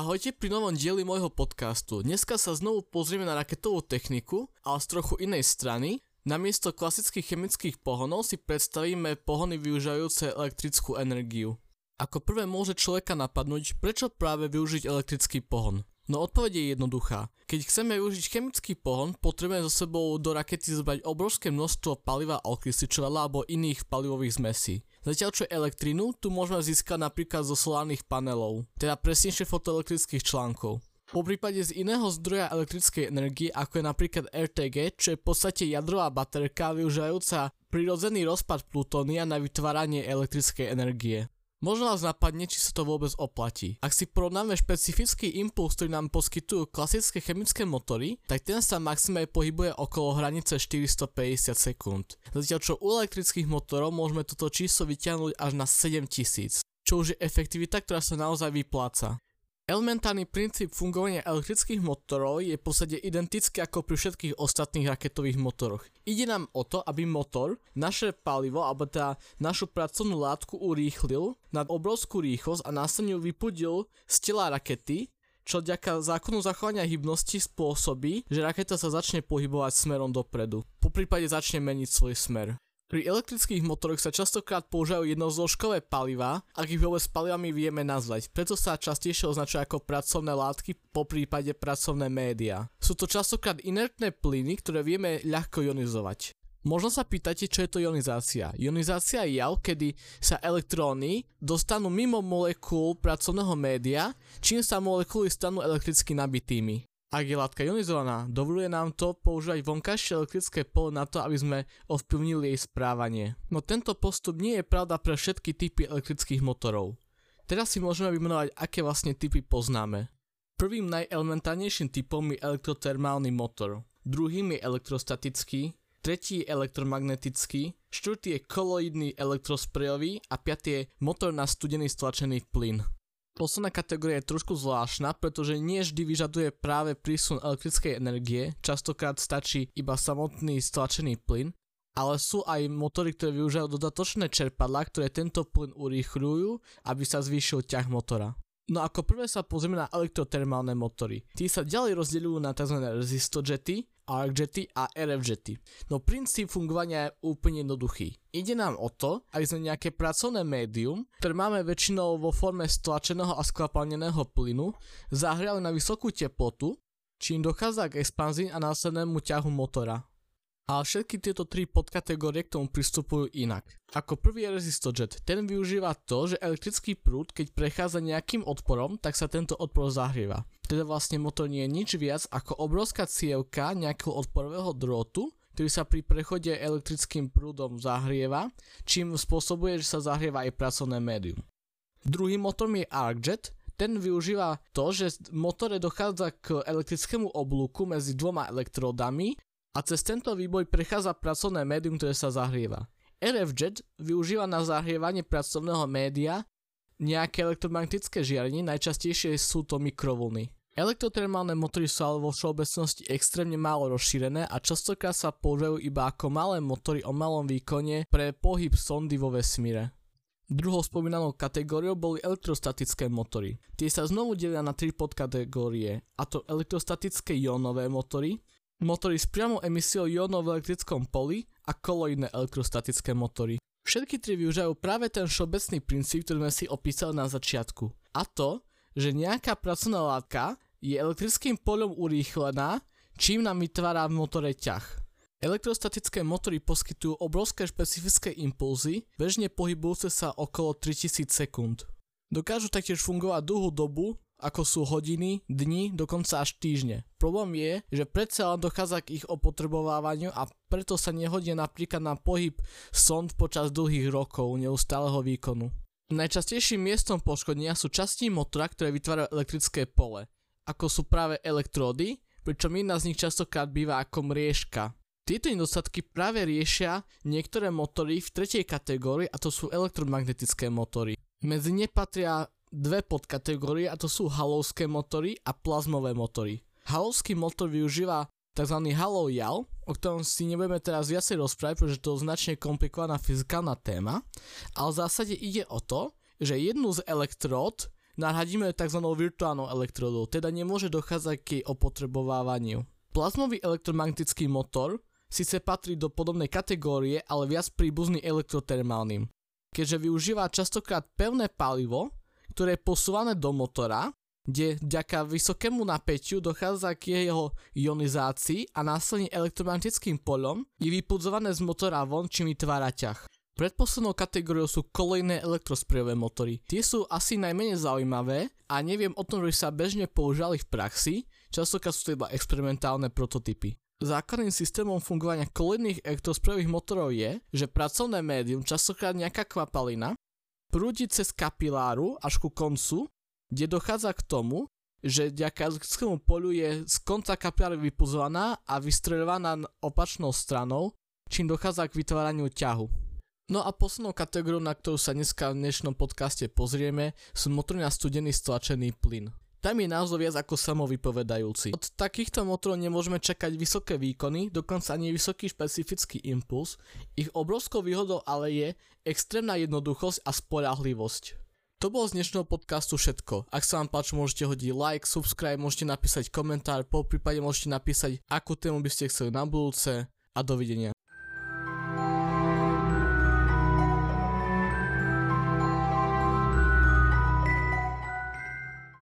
Ahojte pri novom dieli môjho podcastu. Dneska sa znovu pozrieme na raketovú techniku, ale z trochu inej strany. Namiesto klasických chemických pohonov si predstavíme pohony využívajúce elektrickú energiu. Ako prvé môže človeka napadnúť, prečo práve využiť elektrický pohon. No odpoveď je jednoduchá. Keď chceme využiť chemický pohon, potrebujeme so sebou do rakety zbrať obrovské množstvo paliva alkysličovadla alebo iných palivových zmesí. Zatiaľ čo elektrinu tu môžeme získať napríklad zo solárnych panelov, teda presnejšie fotoelektrických článkov. Po prípade z iného zdroja elektrickej energie, ako je napríklad RTG, čo je v podstate jadrová baterka využívajúca prirodzený rozpad plutónia na vytváranie elektrickej energie. Možno vás napadne, či sa to vôbec oplatí. Ak si porovnáme špecifický impuls, ktorý nám poskytujú klasické chemické motory, tak ten sa maximálne pohybuje okolo hranice 450 sekúnd. Zatiaľ čo u elektrických motorov môžeme toto číslo vyťahnuť až na 7000, čo už je efektivita, ktorá sa naozaj vypláca. Elementárny princíp fungovania elektrických motorov je v podstate identický ako pri všetkých ostatných raketových motoroch. Ide nám o to, aby motor naše palivo, alebo teda našu pracovnú látku urýchlil na obrovskú rýchlosť a následne vypudil z tela rakety, čo vďaka zákonu zachovania hybnosti spôsobí, že raketa sa začne pohybovať smerom dopredu. Po prípade začne meniť svoj smer. Pri elektrických motoroch sa častokrát používajú jednozložkové paliva, ak ich vôbec palivami vieme nazvať, preto sa častejšie označujú ako pracovné látky, po prípade pracovné média. Sú to častokrát inertné plyny, ktoré vieme ľahko ionizovať. Možno sa pýtate, čo je to ionizácia. Ionizácia je jav, kedy sa elektróny dostanú mimo molekúl pracovného média, čím sa molekuly stanú elektricky nabitými. Ak je látka ionizovaná, dovoluje nám to používať vonkajšie elektrické pole na to, aby sme ovplyvnili jej správanie. No tento postup nie je pravda pre všetky typy elektrických motorov. Teraz si môžeme vymenovať, aké vlastne typy poznáme. Prvým najelementárnejším typom je elektrotermálny motor, druhým je elektrostatický, tretí je elektromagnetický, štvrtý je koloidný elektrosprejový a piatý je motor na studený stlačený plyn. Posledná kategória je trošku zvláštna, pretože nie vždy vyžaduje práve prísun elektrickej energie, častokrát stačí iba samotný stlačený plyn, ale sú aj motory, ktoré využívajú dodatočné čerpadlá, ktoré tento plyn urýchľujú, aby sa zvýšil ťah motora. No ako prvé sa pozrieme na elektrotermálne motory. Tí sa ďalej rozdeľujú na tzv. resistojety, ArcJety a RFJety. No princíp fungovania je úplne jednoduchý. Ide nám o to, aby sme nejaké pracovné médium, ktoré máme väčšinou vo forme stlačeného a skvapalneného plynu, zahriali na vysokú teplotu, čím dochádza k expanzii a následnému ťahu motora. Ale všetky tieto tri podkategórie k tomu pristupujú inak. Ako prvý je resistojet. Ten využíva to, že elektrický prúd, keď prechádza nejakým odporom, tak sa tento odpor zahrieva. Teda vlastne motor nie je nič viac ako obrovská cievka nejakého odporového drôtu, ktorý sa pri prechode elektrickým prúdom zahrieva, čím spôsobuje, že sa zahrieva aj pracovné médium. Druhý motor je ArcJet, ten využíva to, že v motore dochádza k elektrickému oblúku medzi dvoma elektródami a cez tento výboj prechádza pracovné médium, ktoré sa zahrieva. RFJet využíva na zahrievanie pracovného média nejaké elektromagnetické žiarenie, najčastejšie sú to mikrovlny. Elektrotermálne motory sú ale vo všeobecnosti extrémne málo rozšírené a častokrát sa používajú iba ako malé motory o malom výkone pre pohyb sondy vo vesmíre. Druhou spomínanou kategóriou boli elektrostatické motory. Tie sa znovu delia na tri podkategórie, a to elektrostatické jónové motory, motory s priamou emisiou jónov v elektrickom poli a koloidné elektrostatické motory. Všetky tri využívajú práve ten všeobecný princíp, ktorý sme si opísali na začiatku. A to, že nejaká pracovná látka je elektrickým poľom urýchlená, čím nám vytvára v motore ťah. Elektrostatické motory poskytujú obrovské špecifické impulzy, bežne pohybujúce sa okolo 3000 sekúnd. Dokážu taktiež fungovať dlhú dobu ako sú hodiny, dni, dokonca až týždne. Problém je, že predsa len dochádza k ich opotrebovávaniu a preto sa nehodia napríklad na pohyb sond počas dlhých rokov neustáleho výkonu. Najčastejším miestom poškodenia sú časti motora, ktoré vytvárajú elektrické pole, ako sú práve elektródy, pričom jedna z nich častokrát býva ako mriežka. Tieto nedostatky práve riešia niektoré motory v tretej kategórii a to sú elektromagnetické motory. Medzi ne patria dve podkategórie a to sú halovské motory a plazmové motory. Halovský motor využíva tzv. Halo jav, o ktorom si nebudeme teraz viacej rozprávať, pretože to je značne komplikovaná fyzikálna téma, ale v zásade ide o to, že jednu z elektród nahradíme tzv. virtuálnou elektrodou, teda nemôže dochádzať k jej opotrebovávaniu. Plazmový elektromagnetický motor síce patrí do podobnej kategórie, ale viac príbuzný elektrotermálnym, keďže využíva častokrát pevné palivo, ktoré je posúvané do motora kde vďaka vysokému napätiu dochádza k jeho ionizácii a následne elektromagnetickým poľom je vypudzované z motora von, čím vytvára ťah. Predposlednou kategóriou sú kolejné elektrosprejové motory. Tie sú asi najmenej zaujímavé a neviem o tom, že sa bežne používali v praxi, častokrát sú to iba experimentálne prototypy. Základným systémom fungovania kolejných elektrosprejových motorov je, že pracovné médium, častokrát nejaká kvapalina, prúdi cez kapiláru až ku koncu kde dochádza k tomu, že vďaka elektrickému polu je z konca kapiláry vypuzovaná a vystreľovaná opačnou stranou, čím dochádza k vytváraniu ťahu. No a poslednou kategóriou, na ktorú sa dneska v dnešnom podcaste pozrieme, sú motory na studený stlačený plyn. Tam je názov viac ako samovypovedajúci. Od takýchto motorov nemôžeme čakať vysoké výkony, dokonca ani vysoký špecifický impuls. Ich obrovskou výhodou ale je extrémna jednoduchosť a spolahlivosť. To bolo z dnešného podcastu všetko. Ak sa vám páči, môžete hodiť like, subscribe, môžete napísať komentár, po prípade môžete napísať, akú tému by ste chceli na budúce a dovidenia.